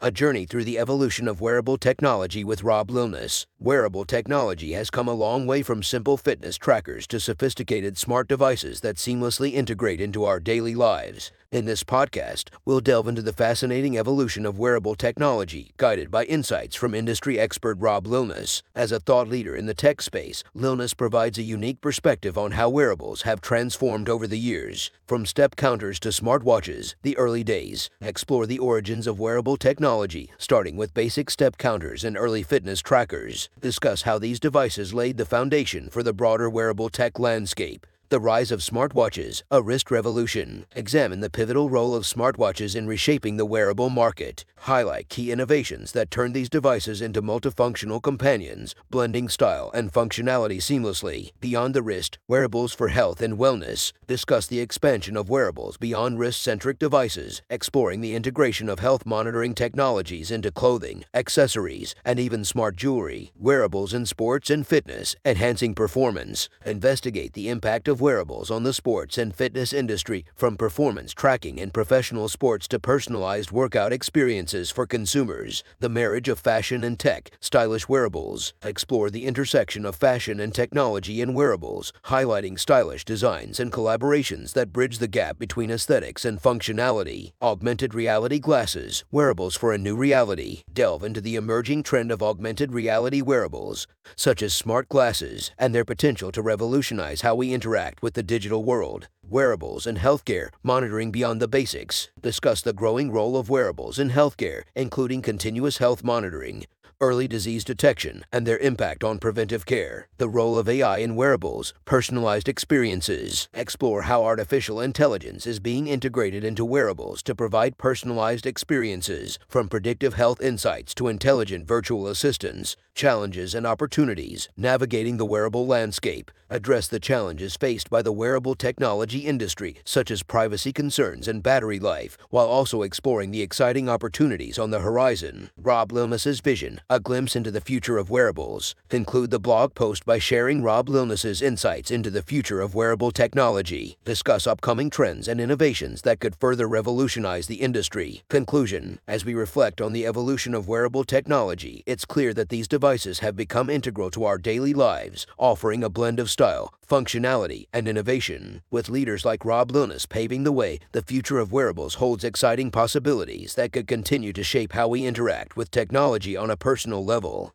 A journey through the evolution of wearable technology with Rob Lilleness. Wearable technology has come a long way from simple fitness trackers to sophisticated smart devices that seamlessly integrate into our daily lives. In this podcast, we'll delve into the fascinating evolution of wearable technology, guided by insights from industry expert Rob Lilleness. As a thought leader in the tech space, Lilleness provides a unique perspective on how wearables have transformed over the years. From step counters to smartwatches, the early days. Explore the origins of wearable technology, starting with basic step counters and early fitness trackers. Discuss how these devices laid the foundation for the broader wearable tech landscape. The Rise of Smartwatches, a Wrist Revolution. Examine the pivotal role of smartwatches in reshaping the wearable market. Highlight key innovations that turn these devices into multifunctional companions, blending style and functionality seamlessly. Beyond the wrist, wearables for health and wellness. Discuss the expansion of wearables beyond wrist centric devices, exploring the integration of health monitoring technologies into clothing, accessories, and even smart jewelry. Wearables in sports and fitness, enhancing performance. Investigate the impact of wearables on the sports and fitness industry, from performance tracking in professional sports to personalized workout experiences for consumers. The marriage of fashion and tech, stylish wearables. Explore the intersection of fashion and technology in wearables, highlighting stylish designs and collaborations that bridge the gap between aesthetics and functionality. Augmented reality glasses, wearables for a new reality. Delve into the emerging trend of augmented reality wearables, such as smart glasses, and their potential to revolutionize how we interact with the digital world. Wearables and healthcare, monitoring beyond the basics. Discuss the growing role of wearables in healthcare, including continuous health monitoring, early disease detection, and their impact on preventive care, the role of AI in wearables, personalized experiences. Explore how artificial intelligence is being integrated into wearables to provide personalized experiences, from predictive health insights to intelligent virtual assistants. Challenges and opportunities, navigating the wearable landscape. Address the challenges faced by the wearable technology industry, such as privacy concerns and battery life, while also exploring the exciting opportunities on the horizon. Rob Lilleness's vision, a glimpse into the future of wearables. Conclude the blog post by sharing Rob Lilleness's insights into the future of wearable technology. Discuss upcoming trends and innovations that could further revolutionize the industry. Conclusion As we reflect on the evolution of wearable technology, it's clear that these devices have become integral to our daily lives, offering a blend of style, functionality, and innovation. With leaders like Rob Lilleness paving the way, the future of wearables holds exciting possibilities that could continue to shape how we interact with technology on a personal level.